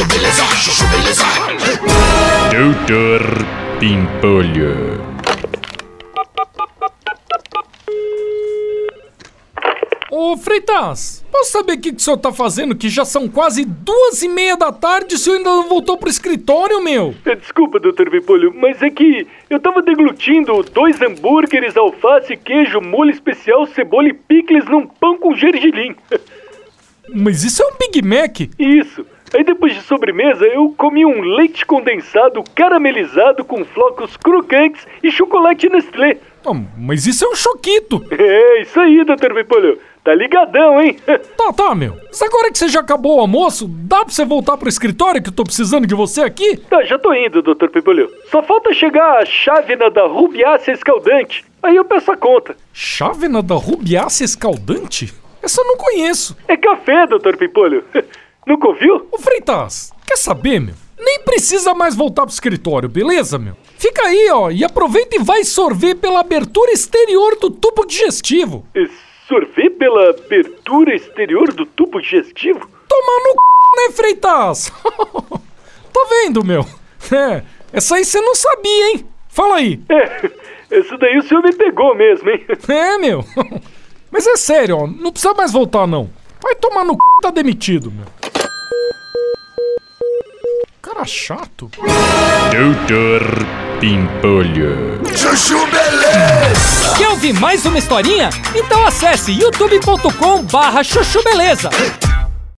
chuchu beleza, chuchu beleza. Doutor Pimpolho. Ô Freitas, posso saber o que, que o senhor tá fazendo? Que já são quase duas e meia da tarde e o senhor ainda não voltou pro escritório, meu? É, Desculpa, Dr. Pimpolho, mas é que eu tava deglutindo dois hambúrgueres, alface, queijo, molho especial, cebola e picles num pão com gergelim. Mas isso é um Big Mac? Isso. Aí depois de sobremesa, eu comi um leite condensado caramelizado com flocos crocantes e chocolate Nestlé. Ah, mas isso é um choquito. É, isso aí, Dr. Pimpolho. Tá ligadão, hein? Tá, tá, meu. Mas agora que você já acabou o almoço, dá pra você voltar pro escritório que eu tô precisando de você aqui? Tá, já tô indo, Dr. Pimpolho. Só falta chegar a chávena da rubiácea escaldante. Aí eu peço a conta. Chávena da rubiácea escaldante? Essa eu não conheço. É café, Dr. Pimpolho. Nunca ouviu? Ô Freitas, quer saber, meu? Nem precisa mais voltar pro escritório, beleza, meu? Fica aí, ó, e aproveita e vai sorver pela abertura exterior do tubo digestivo. É, Sorver pela abertura exterior do tubo digestivo? Tomar no c, né, Freitas? tá vendo, meu? É, essa aí você não sabia, hein? Fala aí. É, essa daí o senhor me pegou mesmo, hein? É, meu. Mas é sério, ó, não precisa mais voltar, não. Vai tomar no c, tá demitido, meu. Cara chato. Doutor Pimpolho. Chuchu beleza. Quer ouvir mais uma historinha? Então acesse youtube.com barra chuchu beleza.